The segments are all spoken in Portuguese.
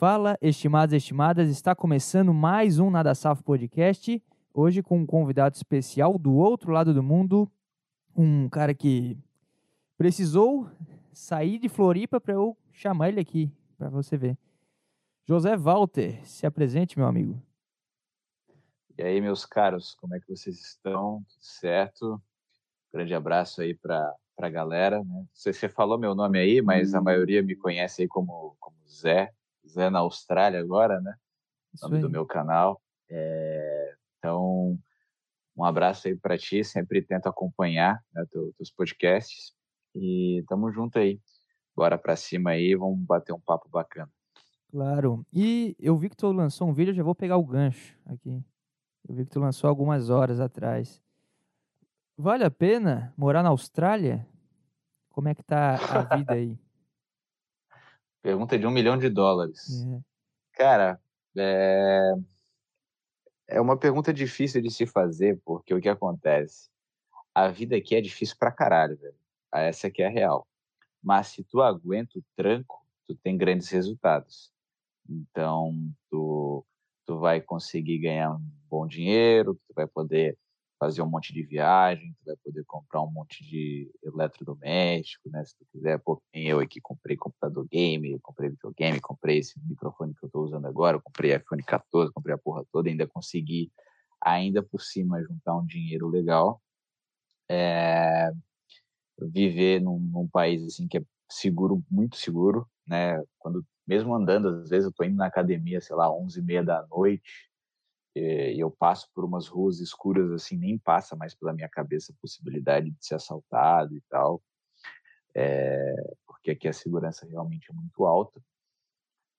Fala, estimados e estimadas, está começando mais um Nada Safo Podcast. Hoje com um convidado especial do outro lado do mundo, um cara que precisou sair de Floripa para eu chamar ele aqui, para você ver. José Walter, se apresente, meu amigo. E aí, meus caros, como é que vocês estão? Tudo certo? Grande abraço aí para a galera. Né? Você, você falou meu nome aí, mas a maioria me conhece aí como, como Zé. Zé na Austrália agora, né? Isso nome aí. do meu canal. É, então, um abraço aí para ti. Sempre tento acompanhar né, teus podcasts. E tamo junto aí. Bora para cima aí, vamos bater um papo bacana. Claro. E eu vi que tu lançou um vídeo, já vou pegar o gancho aqui. Eu vi que tu lançou algumas horas atrás. Vale a pena morar na Austrália? Como é que tá a vida aí? Pergunta de um milhão de dólares. É. Cara, é... é uma pergunta difícil de se fazer, porque o que acontece? A vida aqui é difícil pra caralho, velho. Essa aqui é a real. Mas se tu aguenta o tranco, tu tem grandes resultados. Então, tu, tu vai conseguir ganhar um bom dinheiro, tu vai poder fazer um monte de viagem, tu vai poder comprar um monte de eletrodoméstico, né? Se tu quiser, pô, eu aqui comprei computador game, comprei videogame, comprei esse microfone que eu estou usando agora, comprei iPhone 14, comprei a porra toda, ainda consegui, ainda por cima, juntar um dinheiro legal. É, viver num, num, país assim que é seguro, muito seguro, né? Quando mesmo andando, às vezes eu tô indo na academia, sei lá, 11 e meia da noite, e eu passo por umas ruas escuras assim, nem passa mais pela minha cabeça a possibilidade de ser assaltado e tal, é, porque aqui a segurança realmente é muito alta.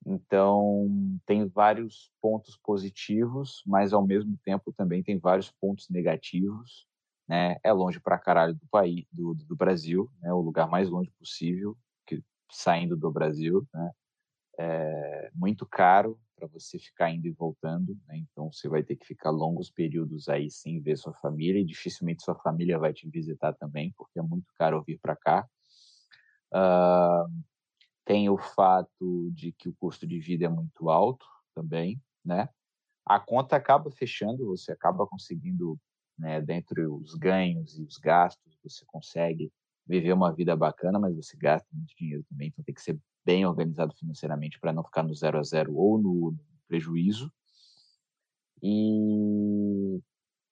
Então, tem vários pontos positivos, mas ao mesmo tempo também tem vários pontos negativos. Né? É longe para caralho do país, do, do Brasil, né? o lugar mais longe possível, que, saindo do Brasil. Né? É muito caro, para você ficar indo e voltando, né? então você vai ter que ficar longos períodos aí sem ver sua família e dificilmente sua família vai te visitar também, porque é muito caro vir para cá. Uh, tem o fato de que o custo de vida é muito alto também, né? A conta acaba fechando, você acaba conseguindo, né, dentre os ganhos e os gastos, você consegue viver uma vida bacana, mas você gasta muito dinheiro também, então tem que ser bem organizado financeiramente para não ficar no zero a zero ou no, prejuízo. E,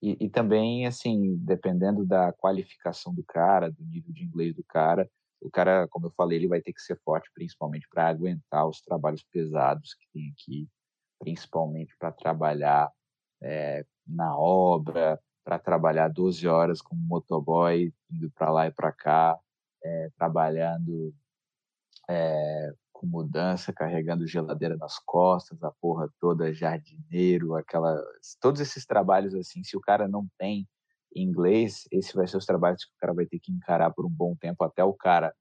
e, e, também, assim, dependendo da qualificação do cara, do nível de inglês do cara, o cara, como eu falei, ele vai ter que ser forte, principalmente para aguentar os trabalhos pesados que tem aqui, principalmente para trabalhar é, na obra, para trabalhar 12 horas como motoboy, indo para lá e para cá, é, trabalhando é, com mudança, carregando geladeira nas costas, a porra toda, jardineiro, aquela. Todos esses trabalhos assim, se o cara não tem inglês, esse vai ser os trabalhos que o cara vai ter que encarar por um bom tempo até o cara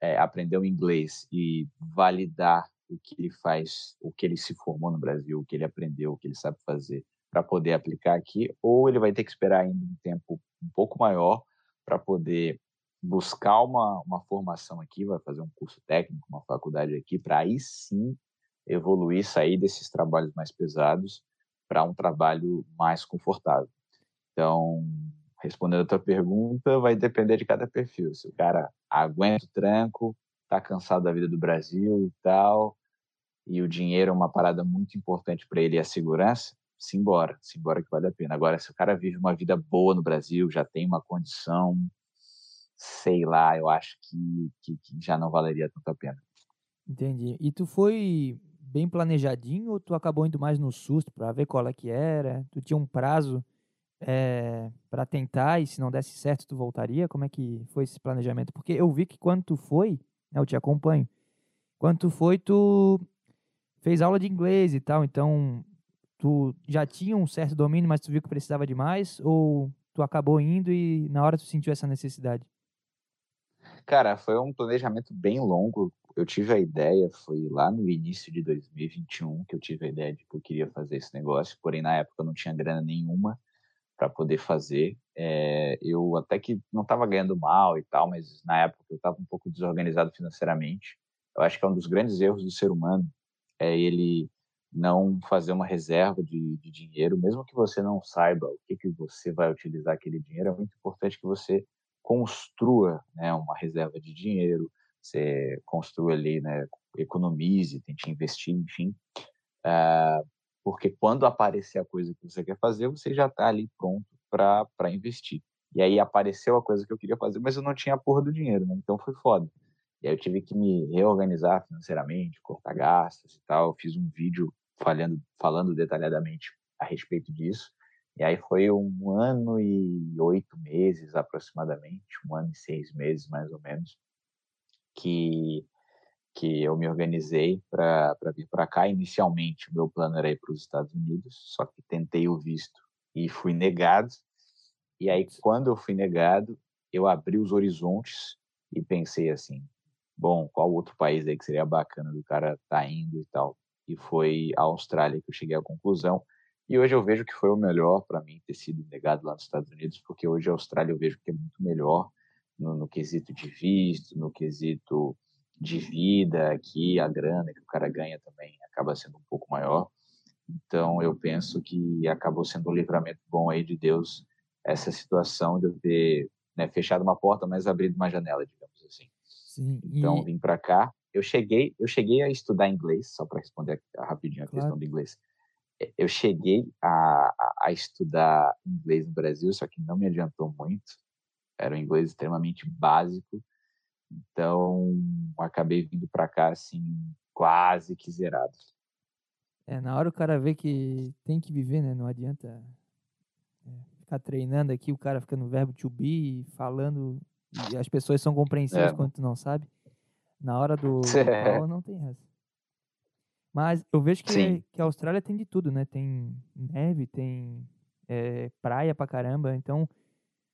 é, aprender o inglês e validar o que ele faz, o que ele se formou no Brasil, o que ele aprendeu, o que ele sabe fazer para poder aplicar aqui, ou ele vai ter que esperar ainda um tempo um pouco maior para poder buscar uma, uma formação aqui, vai fazer um curso técnico, uma faculdade aqui, para aí sim evoluir, sair desses trabalhos mais pesados para um trabalho mais confortável. Então, respondendo a tua pergunta, vai depender de cada perfil. Se o cara aguenta o tranco, tá cansado da vida do Brasil e tal, e o dinheiro é uma parada muito importante para ele e a segurança, simbora, simbora que vale a pena. Agora, se o cara vive uma vida boa no Brasil, já tem uma condição sei lá, eu acho que, que, que, já não valeria tanto a pena. Entendi. E tu foi bem planejadinho ou tu acabou indo mais no susto para ver qual é que era? Tu tinha um prazo é, eh, para tentar e se não desse certo tu voltaria? Como é que foi esse planejamento? Porque eu vi que quando tu foi, né, eu te acompanho, quando tu foi, tu fez aula de inglês e tal, então tu já tinha um certo domínio, mas tu viu que precisava de mais ou tu acabou indo e na hora tu sentiu essa necessidade? Cara, foi um planejamento bem longo. Eu tive a ideia, foi lá no início de 2021 que eu tive a ideia de que eu queria fazer esse negócio, porém na época eu não tinha grana nenhuma para poder fazer. É, eu até que não estava ganhando mal e tal, mas na época eu estava um pouco desorganizado financeiramente. Eu acho que é um dos grandes erros do ser humano é ele não fazer uma reserva de, de dinheiro, mesmo que você não saiba o que, que você vai utilizar aquele dinheiro, é muito importante que você construa né, uma reserva de dinheiro, você construa ali, né, economize, tente investir, enfim, uh, porque quando aparecer a coisa que você quer fazer, você já está ali pronto para investir. E aí apareceu a coisa que eu queria fazer, mas eu não tinha a porra do dinheiro, né? Então foi foda. E aí eu tive que me reorganizar financeiramente, cortar gastos e tal. Eu fiz um vídeo falando, falando detalhadamente a respeito disso. E aí foi um ano e oito meses aproximadamente, um ano e seis meses mais ou menos, que que eu me organizei para vir para cá. Inicialmente, o meu plano era ir para os Estados Unidos, só que tentei o visto e fui negado. E aí, quando eu fui negado, eu abri os horizontes e pensei assim: bom, qual outro país aí que seria bacana do cara tá indo e tal? E foi a Austrália que eu cheguei à conclusão. E hoje eu vejo que foi o melhor para mim ter sido negado lá nos Estados Unidos, porque hoje a Austrália eu vejo que é muito melhor no, no quesito de visto, no quesito de vida aqui, a grana que o cara ganha também acaba sendo um pouco maior. Então, eu penso que acabou sendo um livramento bom aí de Deus essa situação de eu ter né, fechado uma porta, mas abrido uma janela, digamos assim. Sim, então, vim para cá. Eu cheguei, eu cheguei a estudar inglês, só para responder rapidinho a claro. questão do inglês. Eu cheguei a, a, estudar inglês no Brasil, só que não me adiantou muito. Era um inglês extremamente básico então, acabei vindo para cá assim, quase que zerado. É, na hora o cara vê que tem que viver, né? Não adianta é, ficar treinando aqui, o cara fica no verbo to be, falando, e as pessoas são compreensivas é. quando tu não sabe. Na hora do, é. não tem essa. Mas eu vejo que, que a Austrália tem de tudo, né? Tem neve, tem é, praia pra caramba. Então,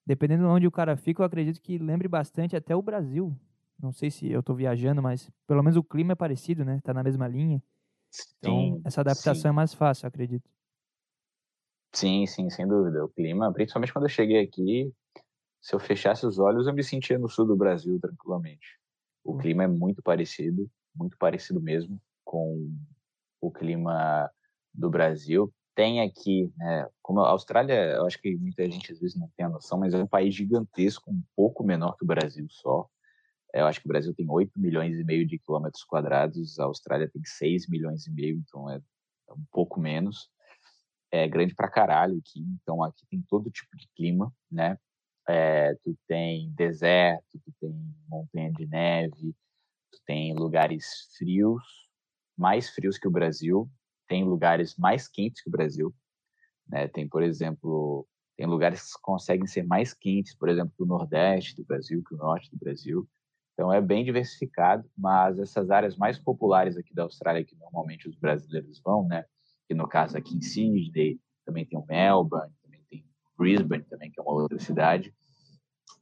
dependendo de onde o cara fica, eu acredito que lembre bastante até o Brasil. Não sei se eu estou viajando, mas pelo menos o clima é parecido, né? Tá na mesma linha. Então, sim, essa adaptação sim. é mais fácil, eu acredito. Sim, sim, sem dúvida. O clima, principalmente quando eu cheguei aqui, se eu fechasse os olhos, eu me sentia no sul do Brasil tranquilamente. O clima é muito parecido, muito parecido mesmo com o clima do Brasil tem aqui, né, como a Austrália, eu acho que muita gente às vezes não tem a noção, mas é um país gigantesco, um pouco menor que o Brasil só. É, eu acho que o Brasil tem 8 milhões e meio de quilômetros quadrados, a Austrália tem 6 milhões e meio, então é, é um pouco menos. É grande pra caralho aqui, então aqui tem todo tipo de clima, né? É, tu tem deserto, tu tem montanha de neve, tu tem lugares frios, mais frios que o Brasil, tem lugares mais quentes que o Brasil. Né? Tem, por exemplo, tem lugares que conseguem ser mais quentes, por exemplo, que o Nordeste do Brasil, que o Norte do Brasil. Então é bem diversificado, mas essas áreas mais populares aqui da Austrália, que normalmente os brasileiros vão, né? Que no caso aqui em Sydney, também tem o Melbourne, também tem Brisbane, também que é uma outra cidade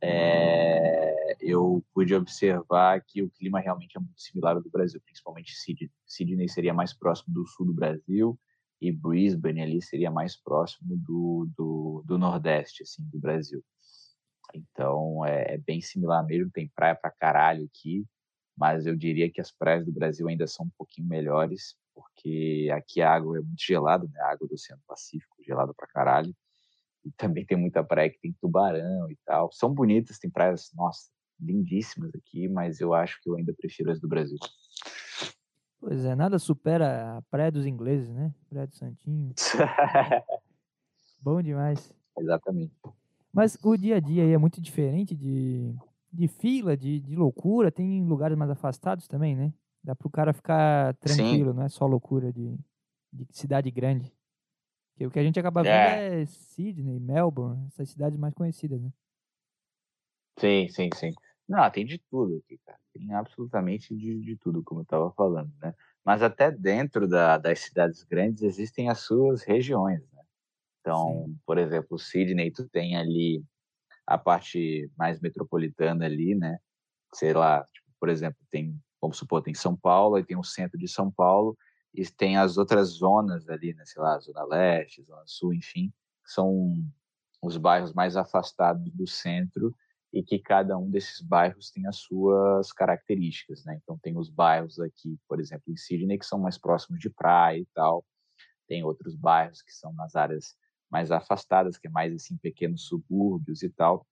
é, eu pude observar que o clima realmente é muito similar ao do Brasil, principalmente Sydney. Sydney seria mais próximo do sul do Brasil e Brisbane ali seria mais próximo do, do, do Nordeste, assim, do Brasil. Então é, é, bem similar mesmo, tem praia pra caralho aqui, mas eu diria que as praias do Brasil ainda são um pouquinho melhores, porque aqui a água é muito gelada, né? A água do Oceano Pacífico, gelada pra caralho. Também tem muita praia que tem tubarão e tal. São bonitas, tem praias, nossa, lindíssimas aqui, mas eu acho que eu ainda prefiro as do Brasil. Pois é, nada supera a praia dos ingleses, né? Praia do Santinho. Bom demais. Exatamente. Mas o dia a dia aí é muito diferente de, de fila, de, de loucura. Tem lugares mais afastados também, né? Dá pro cara ficar tranquilo, Sim. não é só loucura de, de cidade grande. Porque o que a gente acaba vendo é, é Sydney, Melbourne, essas cidades mais conhecidas, né? Sim, sim, sim. Não, tem de tudo aqui, cara. Tem absolutamente de, de tudo, como eu estava falando, né? Mas até dentro da, das cidades grandes existem as suas regiões, né? Então, sim. por exemplo, Sydney, tu tem ali a parte mais metropolitana ali, né? Sei lá, tipo, por exemplo, tem, vamos supor, tem São Paulo, e tem o centro de São Paulo, e tem as outras zonas ali, né, sei lá, Zona Leste, Zona Sul, enfim, que são os bairros mais afastados do centro e que cada um desses bairros tem as suas características, né? Então tem os bairros aqui, por exemplo, em Sydney, que são mais próximos de praia e tal. Tem outros bairros que são nas áreas mais afastadas, que é mais assim pequenos subúrbios e tal.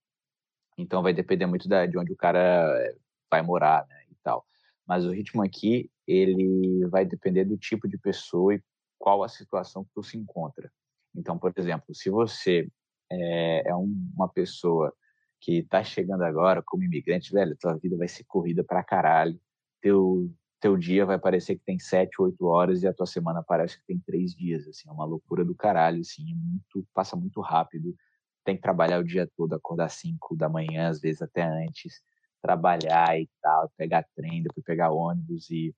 Então vai depender muito da, de onde o cara eh, vai morar, né, e tal. Mas o ritmo aqui ele vai depender do tipo de pessoa e qual a situação que tu se encontra. Então, por exemplo, se você é, é um, uma pessoa que está chegando agora como imigrante, velho, tua vida vai ser corrida pra caralho. Teu, teu dia vai parecer que tem sete, oito horas e a tua semana parece que tem três dias, assim, é uma loucura do caralho, assim, é muito, passa muito rápido. Tem que trabalhar o dia todo, acordar cinco da manhã, às vezes até antes, trabalhar e tal, pegar trem, depois pegar ônibus e,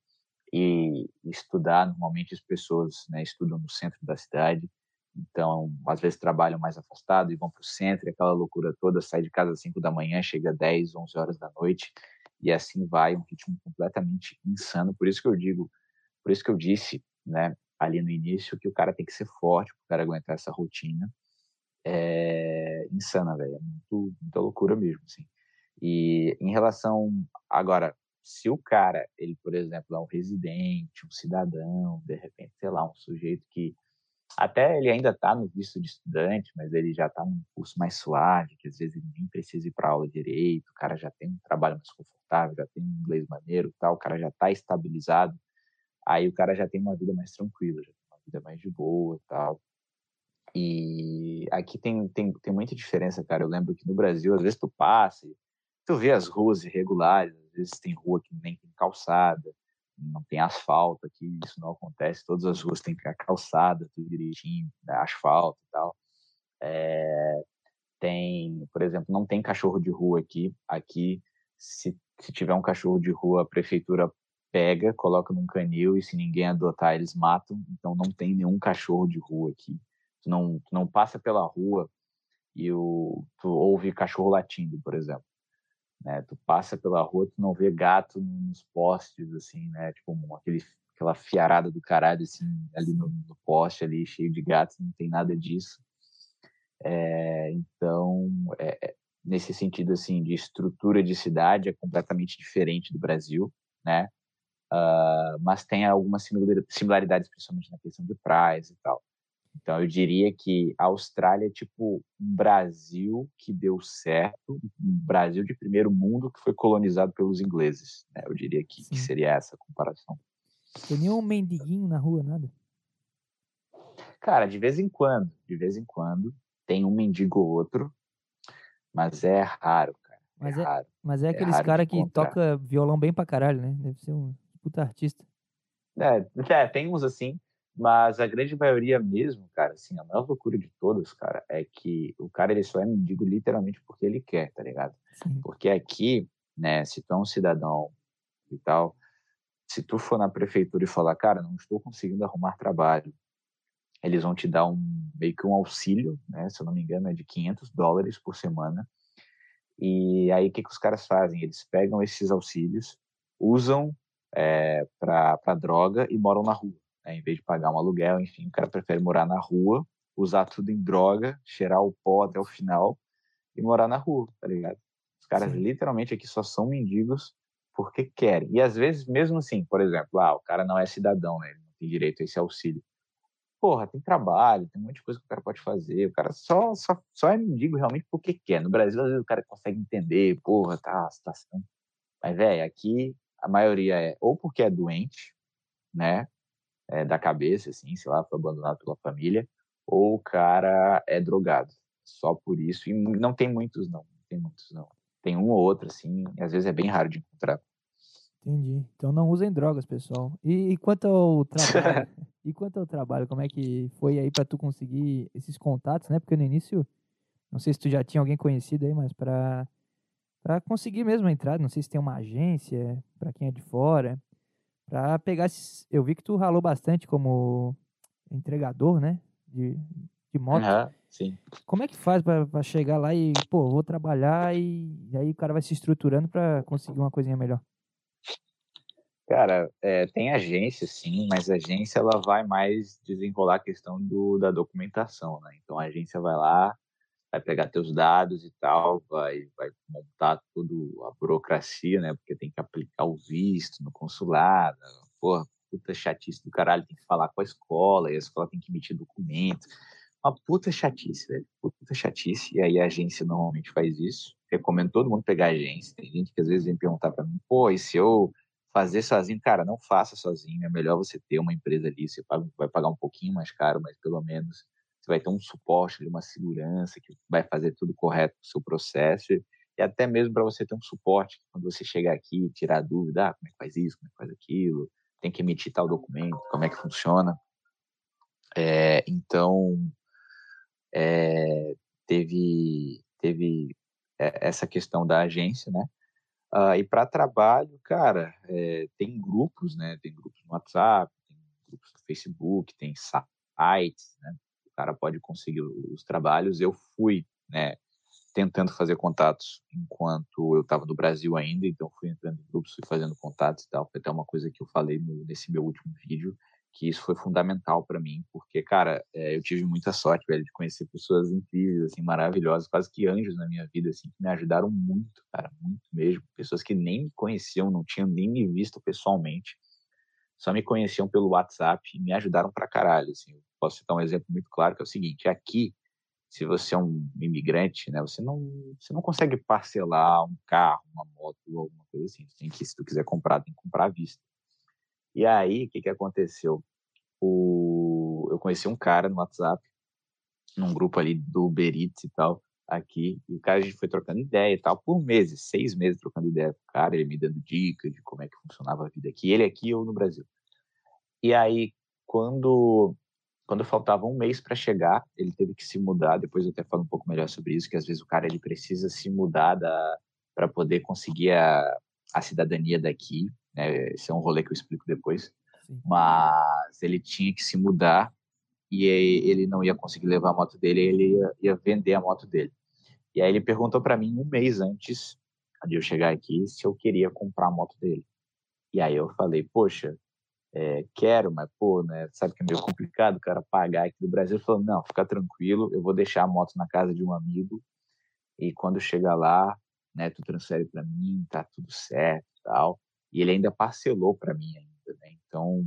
e estudar. Normalmente as pessoas né, estudam no centro da cidade, então às vezes trabalham mais afastado e vão para o centro, aquela loucura toda, sai de casa às 5 da manhã, chega às 10, 11 horas da noite, e assim vai, um ritmo completamente insano. Por isso que eu digo, por isso que eu disse, né, ali no início, que o cara tem que ser forte para o cara aguentar essa rotina. É insana, velho, é muito, muita loucura mesmo, assim. E em relação agora, se o cara, ele, por exemplo, é um residente, um cidadão, de repente, sei lá, um sujeito que até ele ainda está no visto de estudante, mas ele já está num curso mais suave, que às vezes ele nem precisa ir para aula direito, o cara já tem um trabalho mais confortável, já tem um inglês maneiro, tal, o cara já está estabilizado, aí o cara já tem uma vida mais tranquila, já tem uma vida mais de boa, tal. E aqui tem, tem, tem muita diferença, cara. Eu lembro que no Brasil, às vezes tu passa, tu vê as ruas irregulares, vezes tem rua que nem tem calçada, não tem asfalto aqui, isso não acontece. Todas as ruas têm calçada, tudo direitinho, né, asfalto e tal. É, tem, por exemplo, não tem cachorro de rua aqui. Aqui, se, se tiver um cachorro de rua, a prefeitura pega, coloca num canil e se ninguém adotar, eles matam. Então não tem nenhum cachorro de rua aqui. Tu não, tu não passa pela rua e o, tu ouve cachorro latindo, por exemplo. Né? Tu passa pela rua, tu não vê gato nos postes, assim, né? Tipo, aquele, aquela fiarada do caralho, assim, ali no, no poste, ali, cheio de gatos, não tem nada disso. É, então, é, é, nesse sentido, assim, de estrutura de cidade, é completamente diferente do Brasil, né? Uh, mas tem algumas similaridades, principalmente na questão de praias e tal. Então, eu diria que a Austrália é tipo um Brasil que deu certo, um Brasil de primeiro mundo que foi colonizado pelos ingleses. Né? Eu diria que, que, seria essa a comparação. Tem nenhum mendiguinho na rua, nada? Cara, de vez em quando, de vez em quando, tem um mendigo ou outro, mas é raro, cara. É mas é, raro. Mas é, é aqueles caras que toca violão bem pra caralho, né? Deve ser um puta artista. É, é, tem uns assim, mas a grande maioria mesmo, cara, assim, a maior loucura de todas, cara, é que o cara ele só é mendigo literalmente porque ele quer, tá ligado? Sim. Porque aqui, né, se tu é um cidadão e tal, se tu for na prefeitura e falar, cara, não estou conseguindo arrumar trabalho, eles vão te dar um meio que um auxílio, né, se eu não me engano, é de 500 dólares por semana. E aí o que, que os caras fazem? Eles pegam esses auxílios, usam é, eh, para droga e moram na rua né? Em vez de pagar um aluguel, enfim, o cara prefere morar na rua, usar tudo em droga, cheirar o pó até o final e morar na rua, tá ligado? Os caras Sim. literalmente aqui só são mendigos porque querem. E às vezes, mesmo assim, por exemplo, ah, o cara não é cidadão, né? Ele não tem direito a esse auxílio. Porra, tem trabalho, tem um monte de coisa que o cara pode fazer. O cara só, só, só é mendigo realmente porque quer. No Brasil, às vezes o cara consegue entender, porra, tá, a situação. Mas, velho, aqui a maioria é ou porque é doente, né? É, da cabeça, assim, sei lá, foi abandonado pela família, ou o cara é drogado. Só por isso. E não tem muitos, não. Não tem muitos, não. Tem um ou outro, assim, e às vezes é bem raro de encontrar. Entendi. Então não usem drogas, pessoal. E, e quanto ao trabalho? e quanto ao trabalho, como é que foi aí para tu conseguir esses contatos, né? Porque no início, não sei se tu já tinha alguém conhecido aí, mas para para conseguir mesmo entrar, não sei se tem uma agência para quem é de fora, para pegar esses... Eu vi que tu ralou bastante como entregador, né? De, de moto. Uhum, sim. Como é que faz para chegar lá e, pô, vou trabalhar e, e aí o cara vai se estruturando para conseguir uma coisinha melhor? Cara, é, tem agência, sim, mas a agência ela vai mais desenrolar a questão do, da documentação, né? Então a agência vai lá, vai pegar teus dados e tal, vai, vai montar toda a burocracia, né? Porque tem que aplicar o visto no consulado, porra, puta chatice do caralho, tem que falar com a escola, e a escola tem que emitir documento. Uma puta chatice, velho. Puta chatice. E aí a agência normalmente faz isso. Recomendo todo mundo pegar a agência. Tem gente que às vezes vem perguntar para mim, pô, e se eu fazer sozinho? Cara, não faça sozinho. É melhor você ter uma empresa ali. Você vai pagar um pouquinho mais caro, mas pelo menos você vai ter um suporte, uma segurança que vai fazer tudo correto no seu processo e até mesmo para você ter um suporte quando você chegar aqui tirar dúvida, ah, como é que faz isso, como é que faz aquilo, tem que emitir tal documento, como é que funciona. É, então, é, teve, teve essa questão da agência, né? Uh, e para trabalho, cara, é, tem grupos, né? Tem grupos no WhatsApp, tem grupos no Facebook, tem sites, né? Cara pode conseguir os trabalhos. Eu fui, né, tentando fazer contatos enquanto eu estava no Brasil ainda, então fui entrando em grupos, fui fazendo contatos e tal. Foi até uma coisa que eu falei no, nesse meu último vídeo, que isso foi fundamental para mim, porque, cara, é, eu tive muita sorte, velho, de conhecer pessoas incríveis, assim, maravilhosas, quase que anjos na minha vida, assim, que me ajudaram muito, cara, muito mesmo. Pessoas que nem me conheciam, não tinham nem me visto pessoalmente, só me conheciam pelo WhatsApp e me ajudaram pra caralho, assim. Posso citar um exemplo muito claro que é o seguinte: aqui, se você é um imigrante, né, você não, você não consegue parcelar um carro, uma moto alguma coisa assim. Tem que, se tu quiser comprar, tem que comprar à vista. E aí, o que, que aconteceu? O, eu conheci um cara no WhatsApp, num grupo ali do Uber Eats e tal, aqui, e o cara a gente foi trocando ideia e tal, por meses, seis meses trocando ideia com o cara, ele me dando dicas de como é que funcionava a vida aqui, ele aqui ou no Brasil. E aí, quando quando faltava um mês para chegar, ele teve que se mudar. Depois eu até falo um pouco melhor sobre isso, que às vezes o cara ele precisa se mudar para poder conseguir a, a cidadania daqui. Né? Esse é um rolê que eu explico depois. Sim. Mas ele tinha que se mudar e ele não ia conseguir levar a moto dele, ele ia, ia vender a moto dele. E aí ele perguntou para mim um mês antes de eu chegar aqui se eu queria comprar a moto dele. E aí eu falei, poxa, é, quero, mas pô, né, sabe que é meio complicado o cara pagar aqui do Brasil. Ele falou, não, fica tranquilo, eu vou deixar a moto na casa de um amigo e quando chegar lá, né, tu transfere para mim, tá tudo certo e tal. E ele ainda parcelou para mim ainda, né? Então,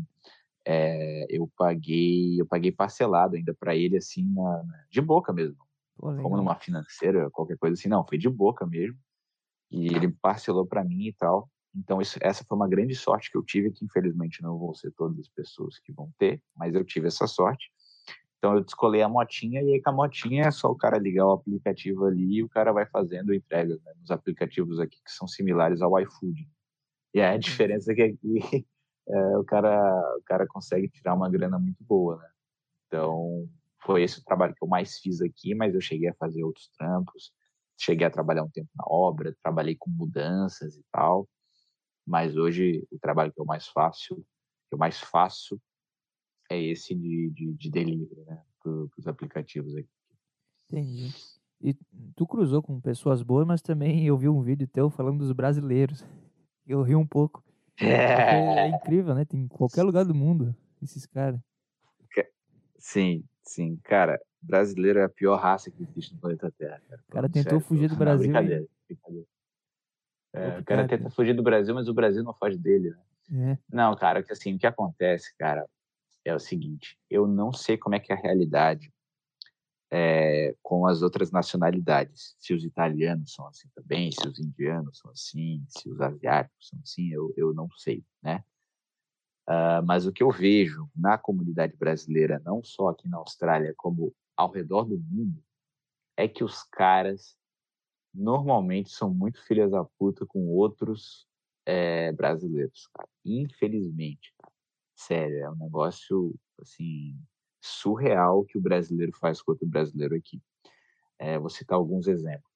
é, eu paguei, eu paguei parcelado ainda para ele assim na, de boca mesmo. Pô, como numa financeira, qualquer coisa assim, não, foi de boca mesmo. E ele parcelou para mim e tal. Então, isso, essa foi uma grande sorte que eu tive, que infelizmente não vão ser todas as pessoas que vão ter, mas eu tive essa sorte. Então, eu descolei a motinha, e aí com a motinha é só o cara ligar o aplicativo ali e o cara vai fazendo entregas né, nos aplicativos aqui que são similares ao iFood. E a uhum. diferença é que aqui é, o, cara, o cara consegue tirar uma grana muito boa, né? Então, foi esse o trabalho que eu mais fiz aqui, mas eu cheguei a fazer outros trampos, cheguei a trabalhar um tempo na obra, trabalhei com mudanças e tal mas hoje o trabalho que eu mais faço, que eu mais faço é esse de, de, de delivery, né, para os aplicativos aqui. Entendi. E tu cruzou com pessoas boas, mas também eu vi um vídeo teu falando dos brasileiros. Eu ri um pouco. É, é incrível, né? Tem em qualquer lugar do mundo esses caras. Sim, sim. Cara, brasileiro é a pior raça que existe no planeta Terra. Cara. O cara tentou Sério, fugir do Brasil. Não, brincadeira, brincadeira. É, o cara tenta fugir do Brasil, mas o Brasil não foge dele, né? É. Não, cara, que assim, o que acontece, cara, é o seguinte, eu não sei como é que é a realidade é, com as outras nacionalidades. Se os italianos são assim também, se os indianos são assim, se os asiáticos são assim, eu, eu não sei, né? Uh, mas o que eu vejo na comunidade brasileira, não só aqui na Austrália, como ao redor do mundo, é que os caras normalmente são muito filhas da puta com outros é, brasileiros, cara. Infelizmente, cara. Sério, é um negócio, assim, surreal que o brasileiro faz com outro brasileiro aqui. É, vou citar alguns exemplos.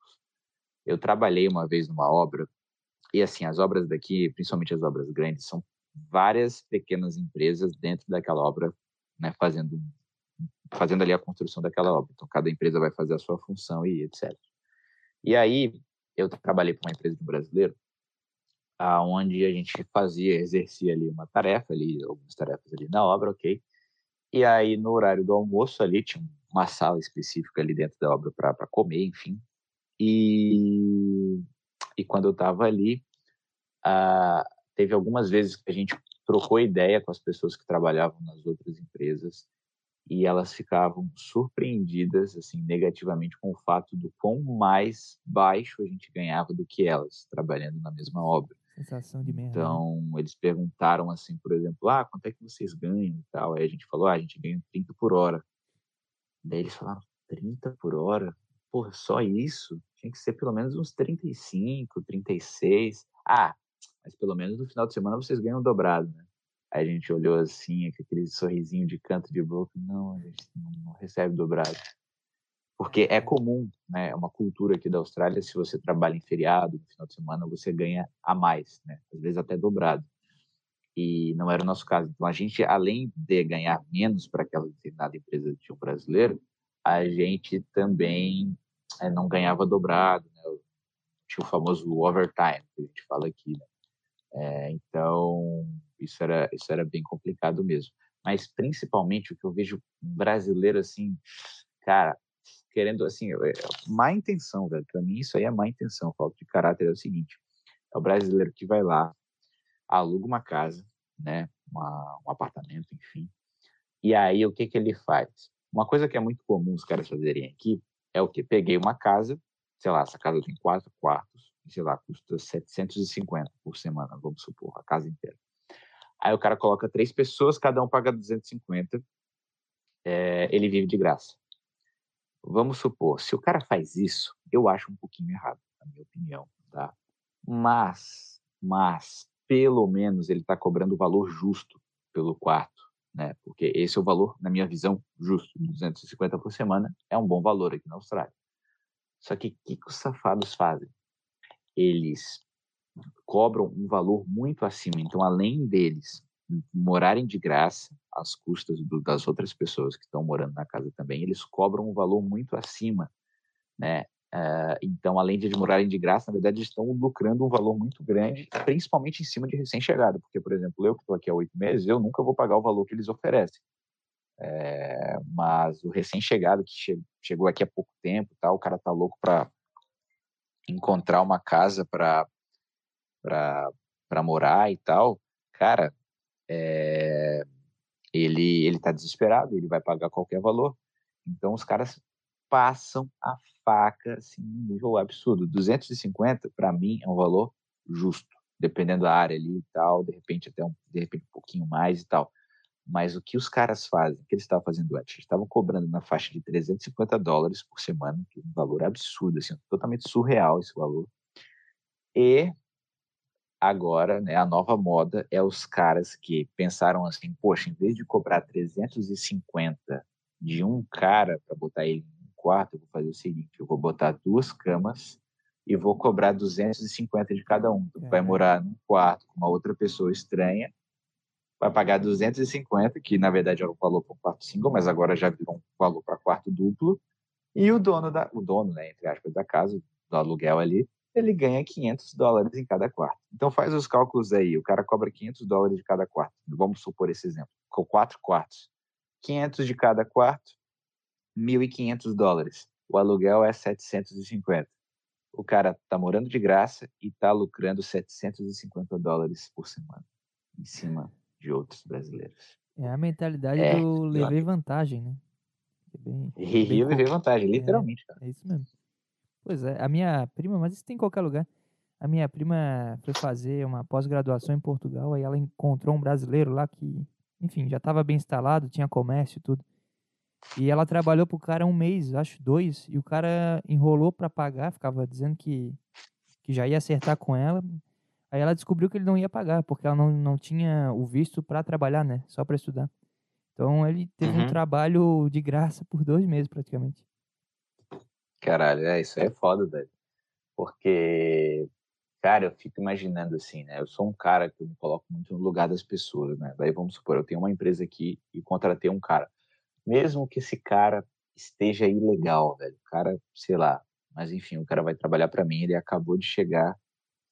Eu trabalhei uma vez numa obra, e assim, as obras daqui, principalmente as obras grandes, são várias pequenas empresas dentro daquela obra, né, fazendo, fazendo ali a construção daquela obra. Então, cada empresa vai fazer a sua função e etc. E aí eu trabalhei para uma empresa de um brasileiro, aonde a gente fazia, exercia ali uma tarefa ali, algumas tarefas ali na obra, ok? E aí, no horário do almoço, ali tinha uma sala específica ali dentro da obra para comer, enfim. E, e quando eu estava ali, teve algumas vezes que a gente trocou ideia com as pessoas que trabalhavam nas outras empresas e elas ficavam surpreendidas assim negativamente com o fato do quão mais baixo a gente ganhava do que elas trabalhando na mesma obra. Sensação de merda. Né? Então, eles perguntaram assim, por exemplo, ah, quanto é que vocês ganham e tal. Aí a gente falou, ah, a gente ganha 30 por hora. Daí eles falaram, 30 por hora? Porra, só isso? Tinha que ser pelo menos uns 35, 36. Ah, mas pelo menos no final de semana vocês ganham dobrado, né? Aí a gente olhou assim, com aquele sorrisinho de canto de boca, não, a gente não recebe dobrado. Porque é comum, né? É uma cultura aqui da Austrália, se você trabalha em feriado, no final de semana, você ganha a mais, né? Às vezes até dobrado. E não era o nosso caso. Então a gente, além de ganhar menos para aquela determinada empresa de um brasileiro, a gente também é, não ganhava dobrado, né? Tinha o famoso overtime, que a gente fala aqui, né? É, então, isso era, isso era bem complicado mesmo. Mas, principalmente, o que eu vejo brasileiro, assim, cara, querendo, assim, é, má intenção, velho. Para mim, isso aí é má intenção, falta de caráter. É o seguinte: é o brasileiro que vai lá, aluga uma casa, né, uma, um apartamento, enfim. E aí, o que que ele faz? Uma coisa que é muito comum os caras fazerem aqui é o que? Peguei uma casa, sei lá, essa casa tem quatro quartos, sei lá, custa 750 por semana, vamos supor, a casa inteira. Aí o cara coloca três pessoas, cada um paga 250, é, ele vive de graça. Vamos supor, se o cara faz isso, eu acho um pouquinho errado, na minha opinião, tá? Mas, mas, pelo menos ele está cobrando o valor justo pelo quarto, né? Porque esse é o valor, na minha visão, justo. 250 por semana é um bom valor aqui na Austrália. Só que o que, que os safados fazem? Eles cobram um valor muito acima. Então, além deles morarem de graça, às custas do, das outras pessoas que estão morando na casa também, eles cobram um valor muito acima, né? Uh, então, além de morarem de graça, na verdade, eles estão lucrando um valor muito grande, principalmente em cima de recém-chegado. Porque, por exemplo, eu que estou aqui há oito meses, eu nunca vou pagar o valor que eles oferecem. É, mas o recém-chegado que che chegou aqui há pouco tempo, tá, o cara tá louco para encontrar uma casa para para morar e tal, cara, é, ele ele tá desesperado, ele vai pagar qualquer valor. Então os caras passam a faca assim, um nível absurdo. 250 para mim é um valor justo, dependendo da área ali e tal, de repente até um, de repente um pouquinho mais e tal. Mas o que os caras fazem, o que eles estavam fazendo antes? Eles estavam cobrando na faixa de 350 dólares por semana, que é um valor absurdo, assim, totalmente surreal esse valor. E agora, né, a nova moda é os caras que pensaram assim, poxa, em vez de cobrar 350 de um cara para botar ele em um quarto, eu vou fazer o seguinte, eu vou botar duas camas e vou cobrar 250 de cada um. Tu vai morar num quarto com uma outra pessoa estranha, vai pagar 250, que na verdade era o valor para um quarto single, mas agora já virou um valor para quarto duplo. E o dono da, o dono, né, entre aspas, da casa, do aluguel ali, ele ganha 500 dólares em cada quarto. Então faz os cálculos aí, o cara cobra 500 dólares de cada quarto. Vamos supor esse exemplo, com quatro quartos. 500 de cada quarto, 1.500 dólares. O aluguel é 750. O cara tá morando de graça e tá lucrando 750 dólares por semana em cima de outros brasileiros. É a mentalidade é, do levei vantagem, né? É bem, Rio levei vantagem, é, literalmente. É, é isso mesmo. Pois é, a minha prima, mas isso tem em qualquer lugar. A minha prima foi fazer uma pós-graduação em Portugal, aí ela encontrou um brasileiro lá que, enfim, já estava bem instalado, tinha comércio e tudo. E ela trabalhou pro cara um mês, acho dois, e o cara enrolou para pagar, ficava dizendo que, que já ia acertar com ela. Aí ela descobriu que ele não ia pagar, porque ela não, não tinha o visto para trabalhar, né? Só para estudar. Então ele teve uhum. um trabalho de graça por dois meses, praticamente. Caralho, é, isso aí é foda, velho. Porque, cara, eu fico imaginando assim, né? Eu sou um cara que eu me coloco muito no lugar das pessoas, né? Daí vamos supor, eu tenho uma empresa aqui e contratei um cara. Mesmo que esse cara esteja ilegal, velho, o cara, sei lá, mas enfim, o cara vai trabalhar para mim, ele acabou de chegar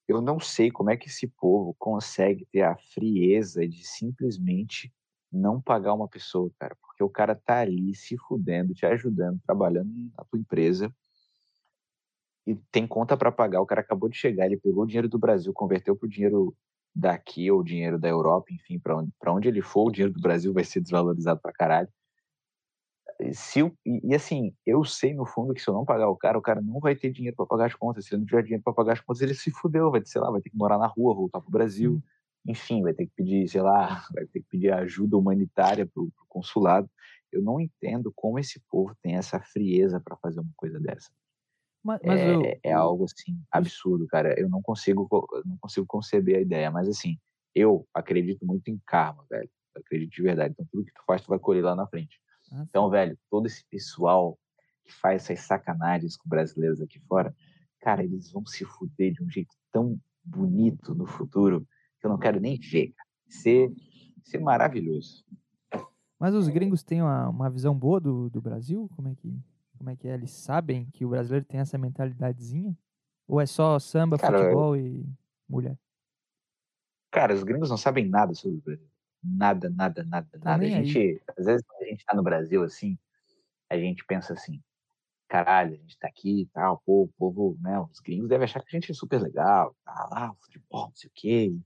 eu não sei como é que esse povo consegue ter a frieza de simplesmente não pagar uma pessoa, cara, porque o cara tá ali se fudendo, te ajudando, trabalhando na tua empresa e tem conta para pagar. O cara acabou de chegar, ele pegou o dinheiro do Brasil, converteu pro dinheiro daqui ou dinheiro da Europa, enfim, para onde, pra onde ele for, o dinheiro do Brasil vai ser desvalorizado pra caralho. Se e, assim, eu sei no fundo que se eu não pagar o cara, o cara não vai ter dinheiro para pagar as contas. Se ele não tiver dinheiro para pagar as contas, ele se fudeu, vai, sei lá, vai ter que morar na rua, voltar pro Brasil. Hum enfim, vai ter que pedir, sei lá, vai ter que pedir ajuda humanitária para o consulado. Eu não entendo como esse povo tem essa frieza para fazer uma coisa dessa. Mas, mas é, eu, é, algo assim absurdo, cara. Eu não consigo, não consigo conceber a ideia, mas assim, eu acredito muito em karma, velho. Eu acredito de verdade. Então tudo que tu faz, tu vai colher lá na frente. Ah, então, velho, todo esse pessoal que faz essas sacanagens com brasileiros aqui fora, cara, eles vão se fuder de um jeito tão bonito no futuro que eu não quero nem ver. Ser, ser maravilhoso. Mas os gringos têm uma, uma visão boa do, do Brasil? Como é, que, como é que é? Eles sabem que o brasileiro tem essa mentalidadezinha? Ou é só samba, cara, futebol eu... e mulher? Cara, os gringos não sabem nada sobre o Brasil. Nada, nada, nada, tá nada. A gente, aí. às vezes, quando a gente tá no Brasil, assim, a gente pensa assim, caralho, a gente tá aqui e tal, pô, o povo, né, os gringos devem achar que a gente é super legal, tá lá, futebol, não sei o quê,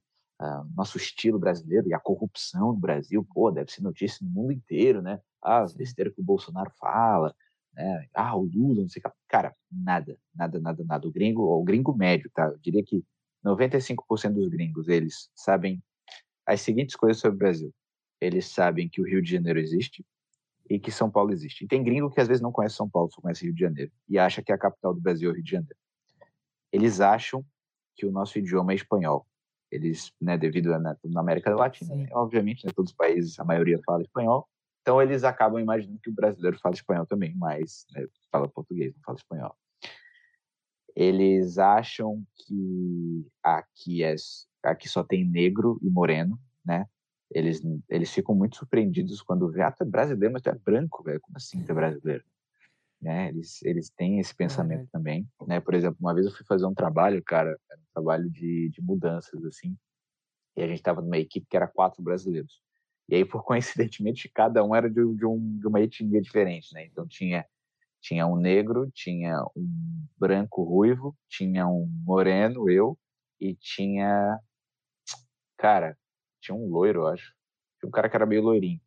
uh, nosso estilo brasileiro e a corrupção no Brasil, pô, deve ser notícia no mundo inteiro, né? Ah, as besteiras que o Bolsonaro fala, né? Ah, o Lula, não sei o que. Cara, nada, nada, nada, nada. O gringo, o gringo médio, tá? Eu diria que 95% dos gringos, eles sabem as seguintes coisas sobre o Brasil. Eles sabem que o Rio de Janeiro existe e que São Paulo existe. E tem gringo que às vezes não conhece São Paulo, só conhece Rio de Janeiro e acha que a capital do Brasil é o Rio de Janeiro. Eles acham que o nosso idioma é espanhol eles, né, devido a né, na América Latina, né, obviamente, né, todos os países, a maioria fala espanhol, então eles acabam imaginando que o brasileiro fala espanhol também, mas né, fala português, não fala espanhol. Eles acham que aqui é aqui só tem negro e moreno, né? Eles eles ficam muito surpreendidos quando vê, ah, tu é brasileiro, mas tu é branco, velho. Como assim tu é brasileiro? Né? Eles, eles têm esse pensamento é. também, né? Por exemplo, uma vez eu fui fazer um trabalho, cara, um trabalho de, de mudanças, assim, e a gente estava numa equipe que era quatro brasileiros. E aí, por coincidentemente, cada um era de, de, um, de uma etnia diferente, né? Então tinha tinha um negro, tinha um branco ruivo, tinha um moreno, eu, e tinha, cara, tinha um loiro, eu acho. Tinha um cara que era meio loirinho.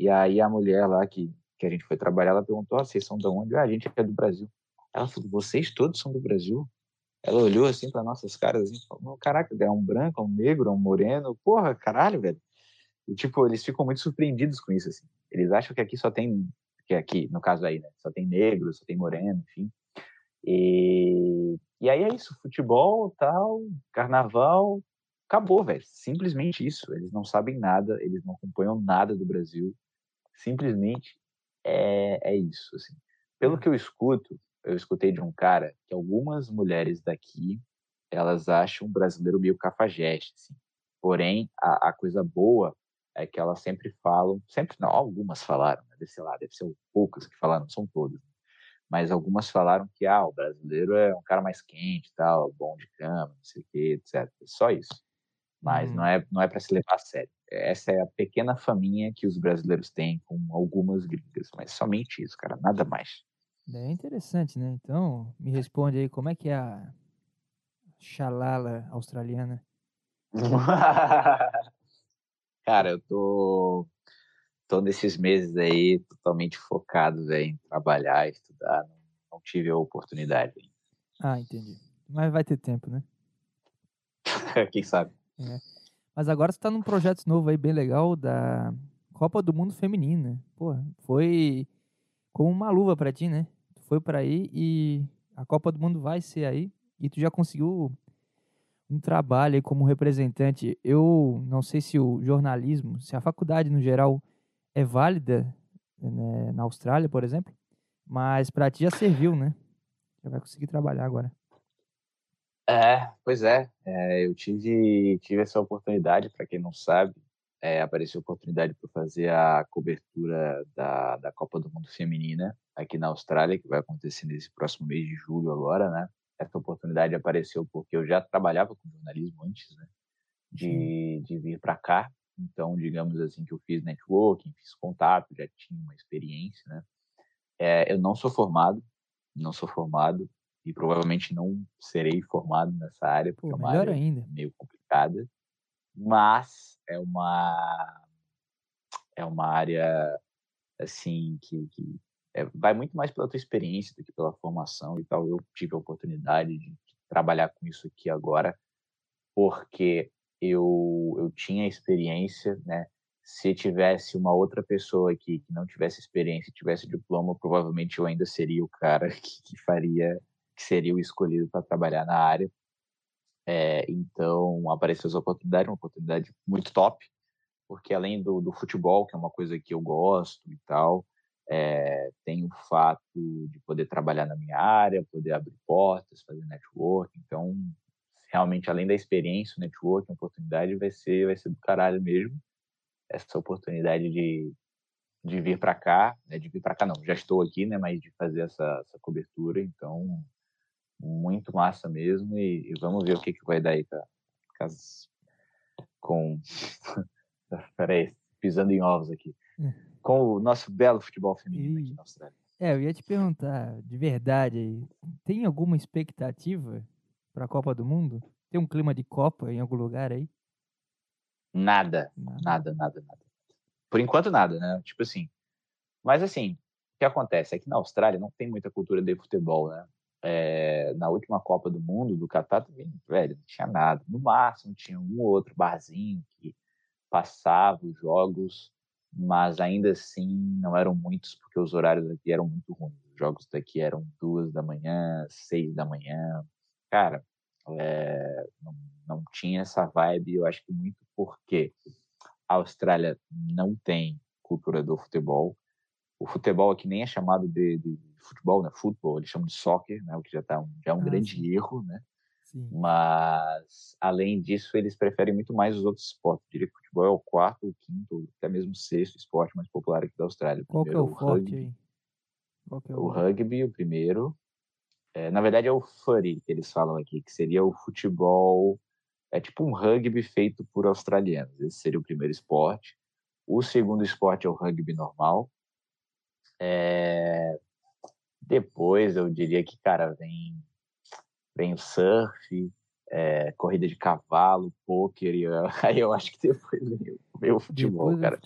E aí a mulher lá que que a gente foi trabalhar, ela perguntou: ah, vocês são de onde? Ah, a gente é do Brasil. Ela falou: vocês todos são do Brasil? Ela olhou assim para nossas caras assim, falou: caraca, é um branco, é um negro, é um moreno, porra, caralho, velho. E tipo, eles ficam muito surpreendidos com isso assim. Eles acham que aqui só tem que aqui, no caso aí, né, só tem negro, só tem moreno, enfim. E, e aí é isso, futebol, tal, carnaval, acabou, velho. Simplesmente isso. Eles não sabem nada, eles não acompanham nada do Brasil. Simplesmente é, é isso. Assim. Pelo que eu escuto, eu escutei de um cara que algumas mulheres daqui elas acham o brasileiro meio cafajeste. Assim. Porém, a, a, coisa boa é que elas sempre falam, sempre não, algumas falaram, né? ser lá, deve ser poucas que falaram, não são todas. Né? Mas algumas falaram que ah, o brasileiro é um cara mais quente, tal, bom de cama, não sei o quê, etc. Só isso. Mas não é, não é para se levar a sério. Essa é a pequena faminha que os brasileiros têm com algumas gringas, mas somente isso, cara, nada mais. É interessante, né? Então, me responde aí, como é que é a xalala australiana? cara, eu tô, tô nesses meses aí totalmente focado véio, em trabalhar, estudar, não, não tive a oportunidade. Ah, entendi. Mas vai ter tempo, né? Quem sabe? É. Mas agora você tá num projeto novo aí, bem legal, da Copa do Mundo Feminina. Pô, foi como uma luva para ti, né? Tu foi para aí e a Copa do Mundo vai ser aí e tu já conseguiu um trabalho aí como representante. Eu não sei se o jornalismo, se a faculdade no geral é válida né, na Austrália, por exemplo, mas para ti já serviu, né? Já vai conseguir trabalhar agora. É, pois é. é eu tive, tive essa oportunidade, para quem não sabe, é, apareceu a oportunidade para fazer a cobertura da, da Copa do Mundo Feminina aqui na Austrália, que vai acontecer nesse próximo mês de julho agora, né? Essa oportunidade apareceu porque eu já trabalhava com jornalismo antes, né? De, de vir para cá. Então, digamos assim, que eu fiz networking, fiz contato, já tinha uma experiência, né? É, eu não sou formado, não sou formado e provavelmente não serei formado nessa área, porque Pô, é uma área ainda. meio complicada, mas é uma é uma área assim que, que é, vai muito mais pela tua experiência do que pela formação e tal. Eu tive a oportunidade de trabalhar com isso aqui agora, porque eu, eu tinha experiência, né? Se tivesse uma outra pessoa aqui que não tivesse experiência, tivesse diploma, provavelmente eu ainda seria o cara que, que faria, que seria o escolhido para trabalhar na área. É, então apareceu essa oportunidade, uma oportunidade muito top, porque além do, do futebol, que é uma coisa que eu gosto e tal, é, tem o fato de poder trabalhar na minha área, poder abrir portas, fazer network. Então, realmente, além da experiência, o network, a oportunidade vai ser, vai ser do caralho mesmo. Essa oportunidade de, de vir para cá, né, de vir para cá não, já estou aqui, né, mas de fazer essa, essa cobertura. Então, muito massa mesmo. E, e vamos ver o que, que vai dar aí, tá? Com. Peraí, pisando em ovos aqui. É com o nosso belo futebol feminino e... aqui na Austrália. É, eu ia te perguntar, de verdade aí, tem alguma expectativa para a Copa do Mundo? Tem um clima de Copa em algum lugar aí? Nada, nada, nada, nada. Por enquanto, nada, né? Tipo assim. Mas assim, o que acontece é que na Austrália não tem muita cultura de futebol, né? É, na última Copa do Mundo, do Catar, também, velho, não tinha nada. No máximo tinha um ou outro barzinho que passava os jogos mas ainda assim não eram muitos, porque os horários aqui eram muito ruins. Os jogos daqui eram duas da manhã, seis da manhã. Cara, é, não, não tinha essa vibe, eu acho que muito porque a Austrália não tem cultura do futebol. O futebol aqui nem é chamado de, de futebol, né? Futebol, eles chamam de soccer, né? O que já, tá um, já é um ah, grande sim. erro, né? Sim. Mas, além disso, eles preferem muito mais os outros esportes. Eu diria que o futebol é o quarto, o quinto, até mesmo o sexto esporte mais popular aqui da Austrália. O Qual que é o, o forte rugby. aí? É o... o... rugby, o primeiro. É, na verdade, é o furry que eles falam aqui, que seria o futebol. É tipo um rugby feito por australianos. Esse seria o primeiro esporte. O segundo esporte é o rugby normal. É... Depois, eu diria que, cara, vem vem o surf, é, corrida de cavalo, pôquer, e aí eu acho que depois vem, o futebol, depois cara.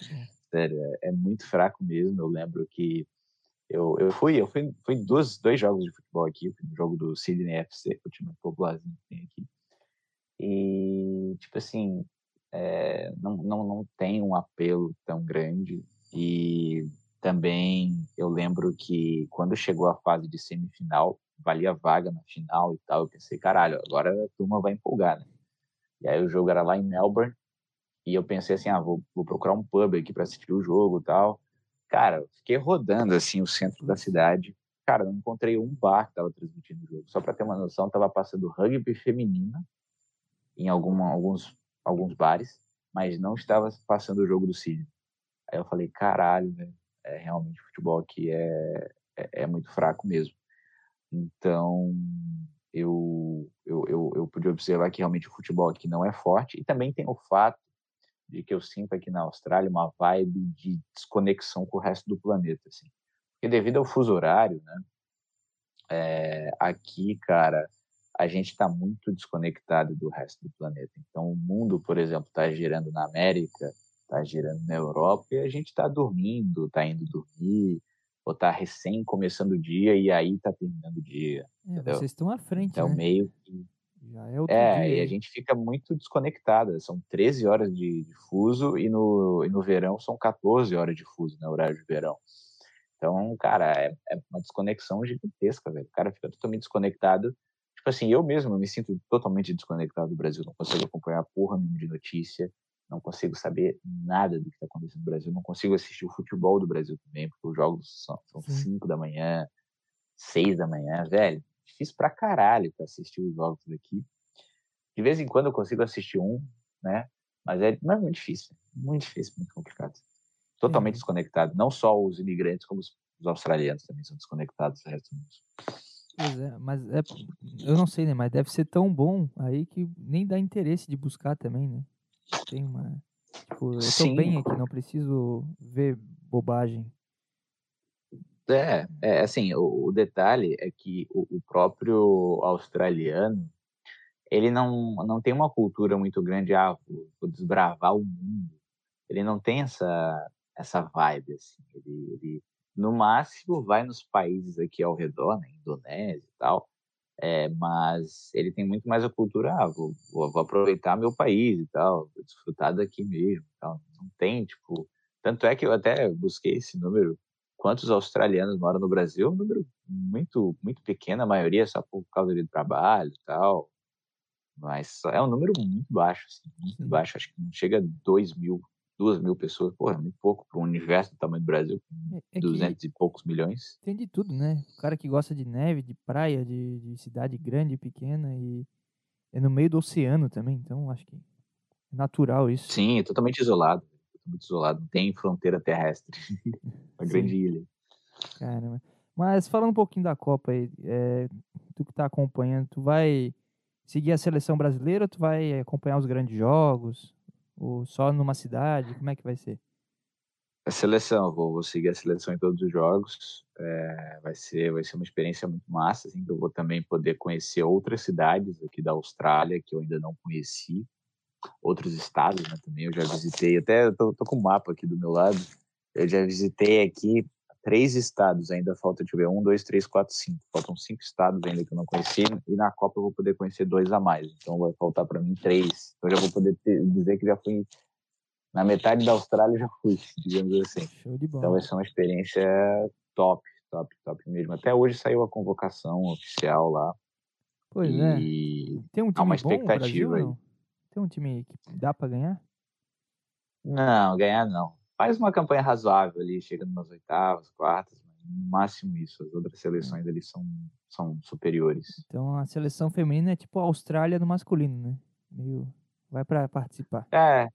Sério, é, é, muito fraco mesmo. Eu lembro que eu, eu fui, eu fui, fui em dois, dois jogos de futebol aqui, fui no jogo do Sydney FC, que é o time popularzinho que tem aqui. E, tipo assim, é, não, não, não tem um apelo tão grande. E também eu lembro que quando chegou a fase de semifinal, valia vaga na final e tal. Eu pensei, caralho, agora a turma vai empolgar, né? E aí o jogo era lá em Melbourne e eu pensei assim, ah, vou, vou procurar um pub aqui para assistir o jogo e tal. Cara, fiquei rodando assim o centro da cidade. Cara, não encontrei um bar que tava transmitindo o jogo. Só para ter uma noção, tava passando rugby feminina em alguma, alguns, alguns bares, mas não estava passando o jogo do Cid. Aí eu falei, caralho, velho, é, realmente o futebol aqui é, é, é muito fraco mesmo. Então, eu, eu, eu, eu pude observar que realmente o futebol aqui não é forte. E também tem o fato de que eu sinto aqui na Austrália uma vibe de desconexão com o resto do planeta, assim. Porque devido ao fuso horário, né, é, aqui, cara, a gente está muito desconectado do resto do planeta. Então, o mundo, por exemplo, está girando na América, está girando na Europa e a gente está dormindo, está indo dormir, ou tá recém começando o dia e aí tá terminando o dia. É, vocês estão à frente, então, né? meio que... Já é outro é, dia. e a gente fica muito desconectado. São 13 horas de, de fuso e no, e no verão são 14 horas de fuso, no né, horário de verão. Então, cara, é, é, uma desconexão gigantesca, velho. O cara fica totalmente desconectado. Tipo assim, eu mesmo me sinto totalmente desconectado do Brasil. Não consigo acompanhar porra nenhuma de notícia não consigo saber nada do que está acontecendo no Brasil, não consigo assistir o futebol do Brasil também, porque os jogos são 5 da manhã, 6 da manhã, velho, difícil pra caralho pra assistir os jogos daqui. De vez em quando eu consigo assistir um, né, mas é, não é muito difícil, muito difícil, muito complicado. Totalmente Sim. desconectado, não só os imigrantes, como os, os australianos também são desconectados do resto do mundo. Pois é, mas é, eu não sei, né? Mas deve ser tão bom aí que nem dá interesse de buscar também, né? Tem uma. Tipo, eu tô Sim. bem aqui, não preciso ver bobagem. É, é assim, o, o detalhe é que o, o, próprio australiano, ele não, não tem uma cultura muito grande, ah, vou, vou desbravar o mundo. Ele não tem essa, essa vibe, assim. Ele, ele, no máximo, vai nos países aqui ao redor, né, Indonésia e tal, é, mas ele tem muito mais a cultura, ah, vou, vou, aproveitar meu país e tal, vou desfrutar daqui mesmo tal. Não tem, tipo... Tanto é que eu até busquei esse número, quantos australianos moram no Brasil, é um número muito, muito pequeno, a maioria só por causa do trabalho e tal. Mas é um número muito baixo, assim, muito baixo. Acho que não chega a 2 mil duas mil pessoas, porra, muito pouco para um universo do tamanho do Brasil, é, é 200 e poucos milhões. Tem de tudo, né? O cara que gosta de neve, de praia, de, de cidade grande e pequena e é no meio do oceano também, então acho que é natural isso. Sim, é totalmente isolado, totalmente isolado, tem fronteira terrestre, uma grande ilha. Caramba. Mas falando um pouquinho da Copa aí, é, tu que tá acompanhando, tu vai seguir a seleção brasileira ou tu vai acompanhar os grandes jogos? Ou só numa cidade? Como é que vai ser? A seleção, vou, vou seguir a seleção em todos os jogos. É, vai, ser, vai ser uma experiência muito massa. Assim, eu vou também poder conhecer outras cidades aqui da Austrália que eu ainda não conheci. Outros estados né, também. Eu já visitei, até tô com o mapa aqui do meu lado. Eu já visitei aqui três estados, ainda falta, deixa eu ver, um, dois, três, quatro, cinco. Faltam cinco estados ainda que eu não conheci, e na Copa eu vou poder conhecer dois a mais. Então vai faltar para mim três. Então eu já vou poder ter, dizer que já fui na metade da Austrália já fui, digamos assim. De. Então vai ser uma experiência top, top, top mesmo. Até hoje saiu a convocação oficial lá. Pois é. e é. Tem um time há uma expectativa Brasil, Tem um time que dá para ganhar? Não, ganhar não faz uma campanha razoável ali, chega nas oitavas, quartas, no máximo isso. As outras seleções ali são, são superiores. Então a seleção feminina é tipo a Austrália no masculino, né? Meio vai para participar. É.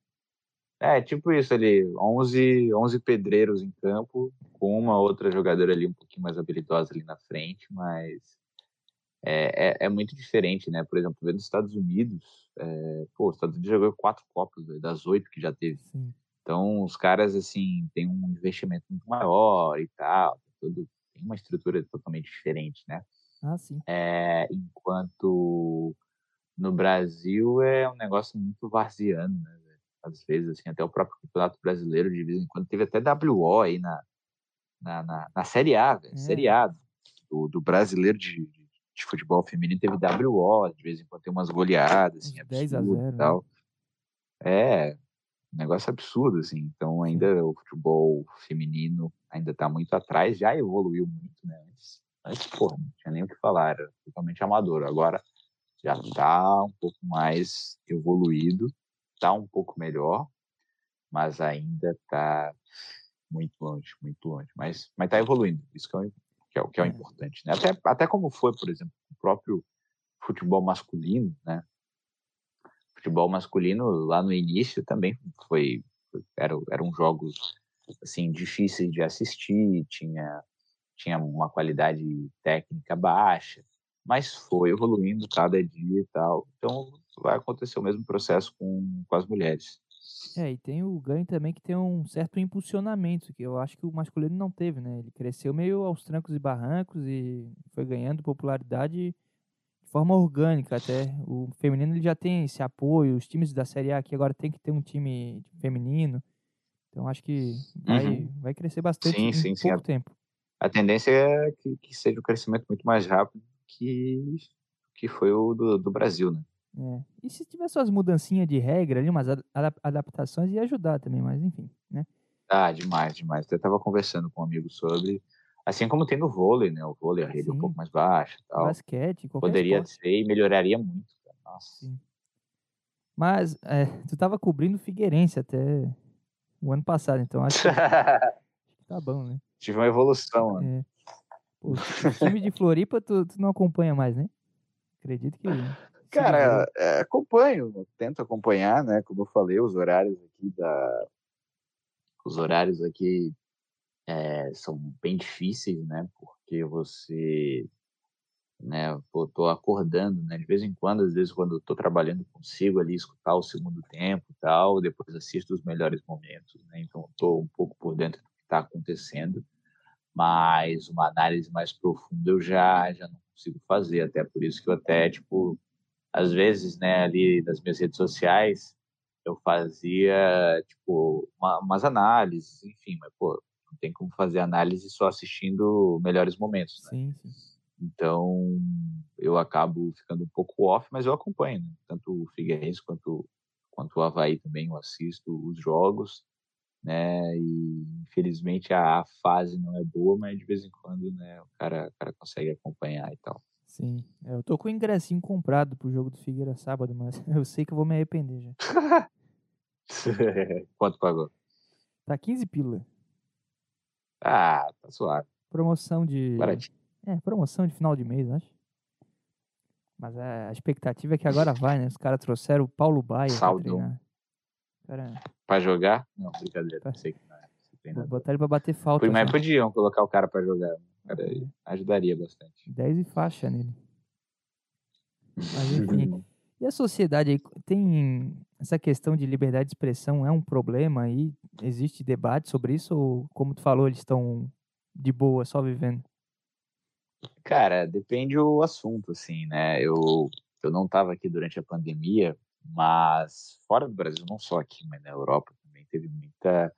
É, tipo isso ali, 11, 11 pedreiros em campo, com uma outra jogadora ali um pouquinho mais habilidosa ali na frente, mas é, é, é muito diferente, né? Por exemplo, vendo os Estados Unidos, é, pô, os Estados Unidos jogou quatro Copas, das oito que já teve. Sim. Então, os caras, assim, têm um investimento muito maior e tal, tudo, tem uma estrutura totalmente diferente, né? Ah, sim. É, enquanto no Brasil é um negócio muito varziano, né? Às vezes, assim, até o próprio Campeonato Brasileiro, de vez em quando, teve até WO aí na, na, na, na Série A, É. Série A do, do brasileiro de, de futebol feminino teve WO, de vez em quando tem umas goleadas, assim, 10 a 0, e né? tal. Né? É, negócio absurdo, assim. Então, ainda o futebol feminino ainda está muito atrás, já evoluiu muito, né? Antes, antes, porra, não tinha nem o que falar, era totalmente amador. Agora já está um pouco mais evoluído, está um pouco melhor, mas ainda está muito longe, muito longe. Mas está evoluindo, isso que é, o, que é, o, que é o é. importante, né? Até, até como foi, por exemplo, o próprio futebol masculino, né? Futebol masculino lá no início também foi, era, eram jogos assim difíceis de assistir, tinha tinha uma qualidade técnica baixa, mas foi evoluindo cada dia e tal. Então vai acontecer o mesmo processo com, com as mulheres. É, e tem o ganho também que tem um certo impulsionamento, que eu acho que o masculino não teve, né? Ele cresceu meio aos trancos e barrancos e foi ganhando popularidade forma orgânica até. O feminino ele já tem esse apoio, os times da Série A aqui agora tem que ter um time feminino. Então acho que vai, uhum. vai crescer bastante sim, em sim, pouco sim. tempo. A tendência é que, que, seja um crescimento muito mais rápido que, que foi o do, do Brasil, né? É. E se tiver suas mudancinhas de regra ali, umas adaptações, ia ajudar também, mas enfim, né? Ah, demais, demais. Eu estava conversando com um amigo sobre Assim como tem no vôlei, né? O vôlei, a rede Sim. um pouco mais baixa tal. Basquete, qualquer Poderia esporte. ser e melhoraria muito. Nossa. Sim. Mas é, tu estava cobrindo Figueirense até o ano passado, então acho que, acho que tá bom, né? Tive uma evolução, né? É. Pô, o time de Floripa tu, tu, não acompanha mais, né? Acredito que. Cara, é, acompanho, tento acompanhar, né? Como eu falei, os horários aqui da. Os horários aqui é, são bem difíceis, né? Porque você né? Pô, tô acordando, né? De vez em quando, às vezes quando eu tô trabalhando consigo ali escutar o segundo tempo e tal, depois assisto os melhores momentos, né? Então tô um pouco por dentro do que está acontecendo, mas uma análise mais profunda eu já já não consigo fazer, até por isso que eu até tipo às vezes, né, ali nas minhas redes sociais, eu fazia tipo uma, umas análises, enfim, mas pô, não tem como fazer análise só assistindo melhores momentos, né? Sim, sim. Então, eu acabo ficando um pouco off, mas eu acompanho, né? tanto o Figueirense quanto, quanto o Havaí também, eu assisto os jogos, né? E infelizmente a, a fase não é boa, mas de vez em quando, né, o cara, o cara consegue acompanhar e tal. Sim, é, eu tô com o ingressinho comprado pro jogo do Figueira sábado, mas eu sei que eu vou me arrepender já. Quanto pagou? Tá 15 pila. Ah, tá suave. Promoção de. Baratinho. É, promoção de final de mês, acho. Mas a expectativa é que agora vai, né? Os caras trouxeram o Paulo Baia Saldo. pra treinar. Cara, Pra jogar? Não, brincadeira. Tá. Sei que não é. Vou botar ele pra bater falta. Mas só. podiam colocar o cara pra jogar. Cara, ajudaria bastante. 10 e faixa nele. Mas enfim. E a sociedade tem essa questão de liberdade de expressão é um problema aí? Existe debate sobre isso ou, como tu falou, eles estão de boa, só vivendo? Cara, depende o assunto, assim, né? Eu, eu não estava aqui durante a pandemia, mas fora do Brasil, não só aqui, mas na Europa também teve muita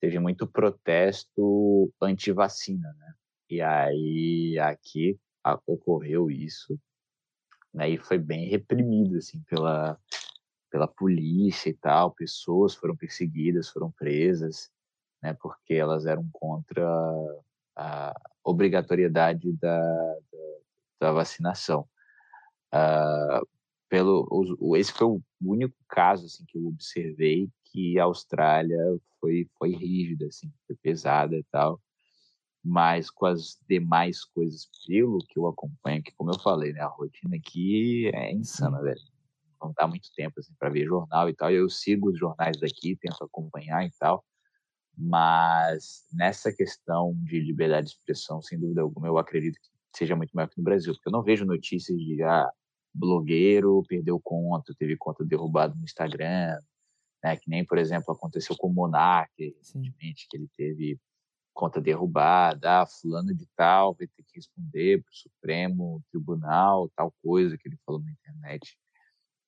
teve muito protesto anti-vacina, né? E aí aqui ocorreu isso, né? E foi bem reprimido assim pela pela polícia e tal, pessoas foram perseguidas, foram presas, né? Porque elas eram contra a obrigatoriedade da, da, da vacinação. Ah, pelo o- esse foi o único caso assim que eu observei que a Austrália foi foi rígida assim, foi pesada e tal. Mas com as demais coisas, pelo que eu acompanho, que como eu falei, né, a rotina aqui é insana, velho. Não dá muito tempo assim para ver jornal e tal. Eu sigo os jornais daqui, tento acompanhar e tal. Mas nessa questão de liberdade de expressão, sem dúvida alguma, eu acredito que seja muito maior que no Brasil, porque eu não vejo notícias de ah, blogueiro perdeu conta, teve conta derrubada no Instagram, né? Que nem, por exemplo, aconteceu com o Monark, Sim. recentemente, que ele teve conta derrubada, ah, fulano de tal vai ter que responder para o Supremo Tribunal, tal coisa que ele falou na internet.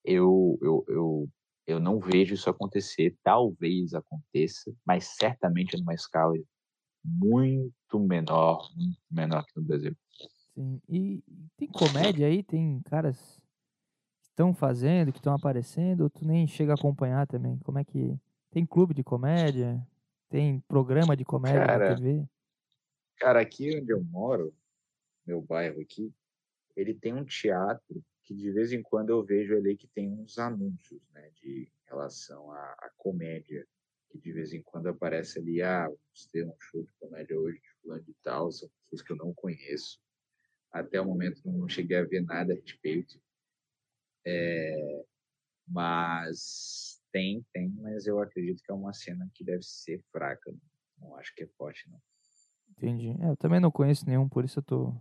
Eu, eu, eu, eu não vejo isso acontecer, talvez aconteça, mas certamente numa escala muito menor, muito menor que no Brasil. Sim. E tem comédia aí? Tem caras que estão fazendo, que estão aparecendo, ou tu nem chega a acompanhar também? Como é que. Tem clube de comédia? Tem programa de comédia na Cara, TV? Cara, aqui onde eu moro, meu bairro aqui, ele tem um teatro que de vez em quando eu vejo ali que tem uns anúncios, né, de relação à, à comédia, que de vez em quando aparece ali, ah, vamos ter um show de comédia hoje de fulano de tal, são pessoas que eu não conheço. Até o momento não cheguei a ver nada a respeito. É, mas tem, tem, mas eu acredito que é uma cena que deve ser fraca. Não, acho que é forte, não. Entendi. É, eu também não conheço nenhum, por isso eu tô.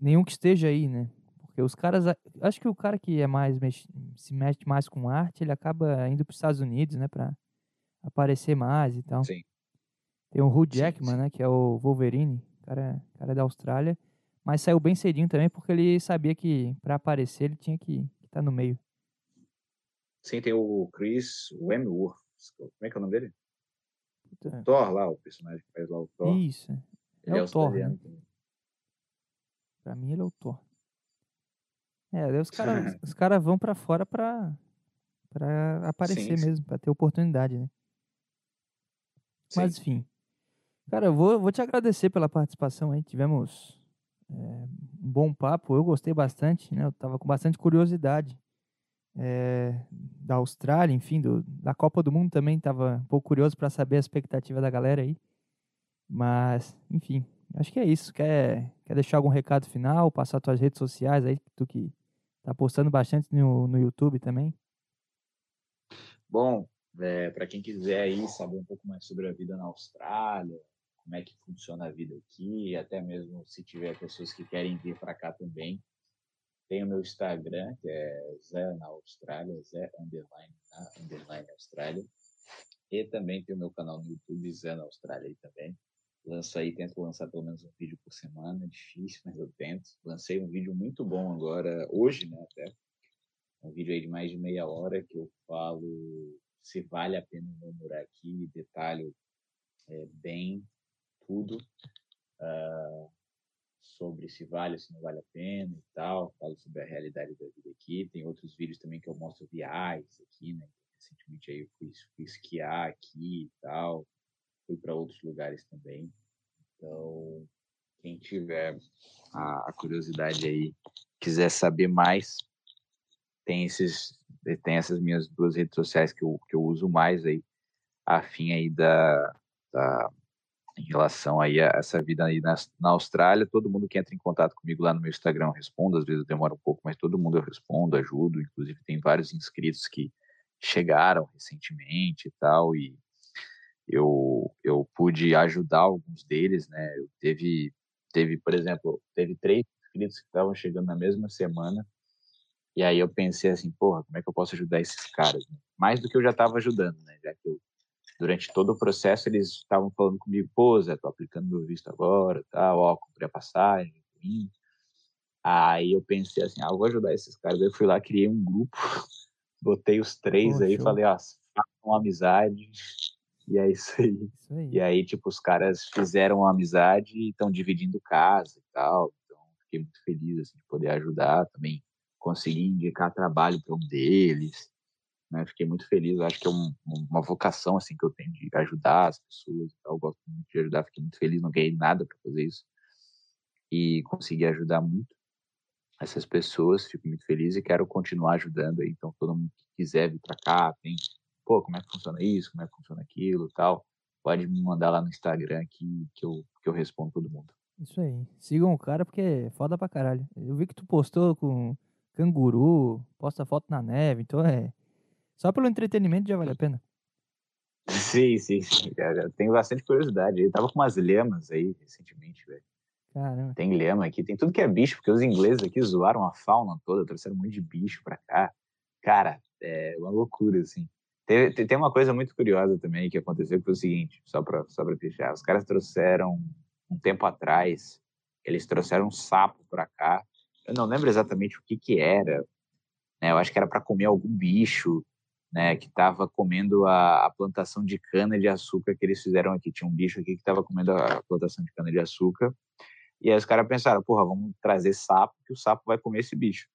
Nenhum que esteja aí, né? Porque os caras. Acho que o cara que é mais. mex- se mexe mais com arte, ele acaba indo para os Estados Unidos, né? Pra aparecer mais e tal. Sim. Tem o Hugh Sim, Jackman, sim. né? Que é o Wolverine. O cara, o cara é da Austrália. Mas saiu bem cedinho também, porque ele sabia que para aparecer ele tinha que estar no meio. Sim, tem o Chris Wentworth. Como é que é o nome dele? Puta, Thor lá, o personagem que faz lá o Thor. Isso. Ele é é o Thor, né? Pra mim ele é o Thor. É, daí os caras os cara vão pra fora pra, pra aparecer Sim, mesmo, pra ter oportunidade, né? Sim. Mas enfim. Cara, eu vou, vou te agradecer pela participação aí. Tivemos é, um bom papo. Eu gostei bastante, né? Eu tava com bastante curiosidade é, da Austrália, enfim, do, da Copa do Mundo também. Tava um pouco curioso para saber a expectativa da galera aí. Mas, enfim, acho que é isso. Quer, quer deixar algum recado final? Passar tuas redes sociais aí, tu que tá postando bastante no, no YouTube também. Bom, para quem quiser aí saber um pouco mais sobre a vida na Austrália, como é que funciona a vida aqui, até mesmo se tiver pessoas que querem vir para cá também. Tem o meu Instagram, que é Zé na Austrália, Zé underline, na, underline Austrália. E também tem o meu canal no YouTube, Zé na Austrália aí também. Lanço aí, tento lançar pelo menos um vídeo por semana, é difícil, mas eu tento. Lancei um vídeo muito bom agora, hoje, né, até. Um vídeo aí de mais de meia hora que eu falo se vale a pena morar aqui, detalho é, bem tudo uh, sobre se vale, se não vale a pena e tal. Falo sobre a realidade da vida aqui. Tem outros vídeos também que eu mostro viagens aqui, né? Recentemente aí eu fui, fui esquiar aqui e tal. Fui para outros lugares também. Então, quem tiver a, a curiosidade aí, quiser saber mais, tem esses tem essas minhas duas redes sociais que eu, que eu uso mais aí, afim aí da, da em relação aí a essa vida aí na, na Austrália, todo mundo que entra em contato comigo lá no meu Instagram eu respondo, às vezes demora um pouco, mas todo mundo eu respondo, ajudo, inclusive tem vários inscritos que chegaram recentemente e tal, e eu, eu pude ajudar alguns deles, né, eu teve, teve, por exemplo, teve três inscritos que estavam chegando na mesma semana, e aí eu pensei assim, porra, como é que eu posso ajudar esses caras? Mais do que eu já estava ajudando, né, já que eu durante todo o processo eles estavam falando comigo, pô, Zé, tô aplicando meu visto agora, tal, ó, comprei a passagem, vim. Aí eu pensei assim, ah, vou ajudar esses caras. Aí eu fui lá, criei um grupo, botei os três aí, falei, ó, façam amizade, e é isso aí. isso aí. E aí, tipo, os caras fizeram uma amizade e estão dividindo casa e tal. Então, fiquei muito feliz, assim, de poder ajudar também. Consegui indicar trabalho para um deles. Né? Fiquei muito feliz, acho que é um, uma vocação assim que eu tenho de ajudar as pessoas, eu gosto muito de ajudar, fiquei muito feliz, não ganhei nada para fazer isso e consegui ajudar muito essas pessoas, fico muito feliz e quero continuar ajudando aí, então todo mundo que quiser vir para cá, tem, pô, como é que funciona isso, como é que funciona aquilo, tal, pode me mandar lá no Instagram que, que eu que eu respondo todo mundo. Isso aí. Sigam o cara porque é foda pra caralho. Eu vi que tu postou com canguru, posta foto na neve, então é só pelo entretenimento já vale a pena. Sim, sim, sim, cara. Eu tenho bastante curiosidade. Eu tava com umas lemas aí recentemente, velho. Caramba. Tem lema aqui, tem tudo que é bicho, porque os ingleses aqui zoaram a fauna toda, trouxeram um monte de bicho pra cá. Cara, é uma loucura, assim. Tem, tem uma coisa muito curiosa também que aconteceu, que foi o seguinte, só pra, só pra fechar. Os caras trouxeram, um tempo atrás, eles trouxeram um sapo pra cá. Eu não lembro exatamente o que que era. Né? Eu acho que era para comer algum bicho né, que estava comendo a, a, plantação de cana de açúcar que eles fizeram aqui. Tinha um bicho aqui que estava comendo a plantação de cana de açúcar. E aí os caras pensaram, porra, vamos trazer sapo, que o sapo vai comer esse bicho.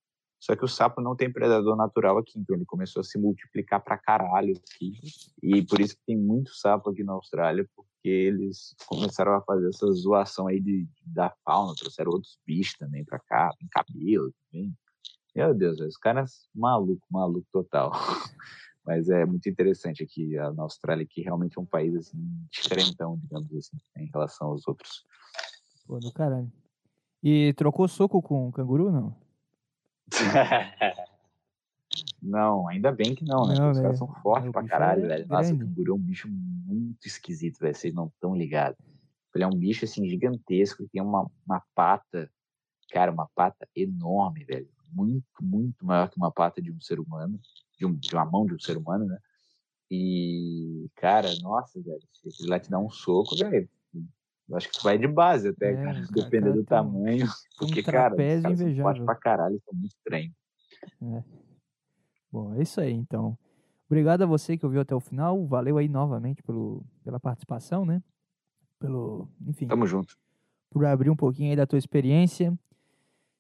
Só que o sapo não tem predador natural aqui, então ele começou a se multiplicar pra caralho aqui. E por isso que tem muito sapo aqui na Austrália, porque eles começaram a fazer essa zoação aí de, da fauna, trouxeram outros bichos também pra cá, tem cabelo também. Meu Deus, os caras maluco, maluco total. Mas é muito interessante aqui na Austrália, que realmente é um país assim, diferentão, digamos assim, em relação aos outros. Pô, do caralho. E trocou soco com o canguru, não? não, ainda bem que não, né? Não, Os caras são fortes pra caralho, é velho. Nossa, o canguru é um bicho muito esquisito, velho. Vocês não estão ligados. Ele é um bicho, assim, gigantesco, tem uma, uma pata, cara, uma pata enorme, velho. Muito, muito maior que uma pata de um ser humano de, um, de uma mão de um ser humano, né? E, cara, nossa, velho, se ele lá te dar um soco, velho, eu acho que tu vai de base até, é, cara, dependendo do tamanho. Porque, cara, os caras são pra caralho, são muito estranhos. É. Bom, é isso aí, então. Obrigado a você que ouviu até o final. Valeu aí novamente pelo, pela participação, né? Pelo, enfim. Tamo junto. Por abrir um pouquinho aí da tua experiência.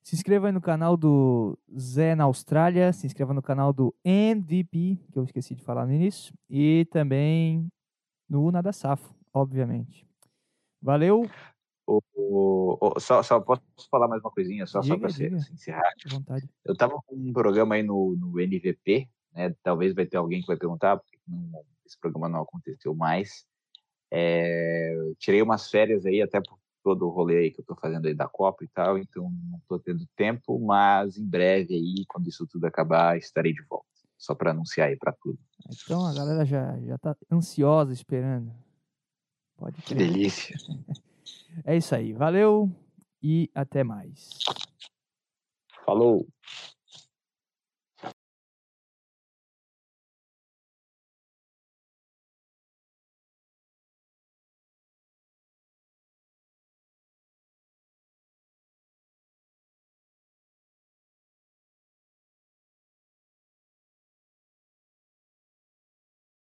Se inscreva aí no canal do Zé na Austrália, se inscreva no canal do MVP, que eu esqueci de falar no início, e também no Nada Safo, obviamente. Valeu! O, o, o, só, só posso falar mais uma coisinha, só, só para encerrar. vontade. Eu estava com um programa aí no, no NVP, né? Talvez vai ter alguém que vai perguntar, porque não, esse programa não aconteceu mais. É, tirei umas férias aí, até por todo o rolê aí que eu estou fazendo aí da Copa e tal, então não estou tendo tempo, mas em breve aí, quando isso tudo acabar, estarei de volta. Só para anunciar aí para tudo. Então a galera já já tá ansiosa esperando. Pode que delícia. É isso aí. Valeu e até mais. Falou.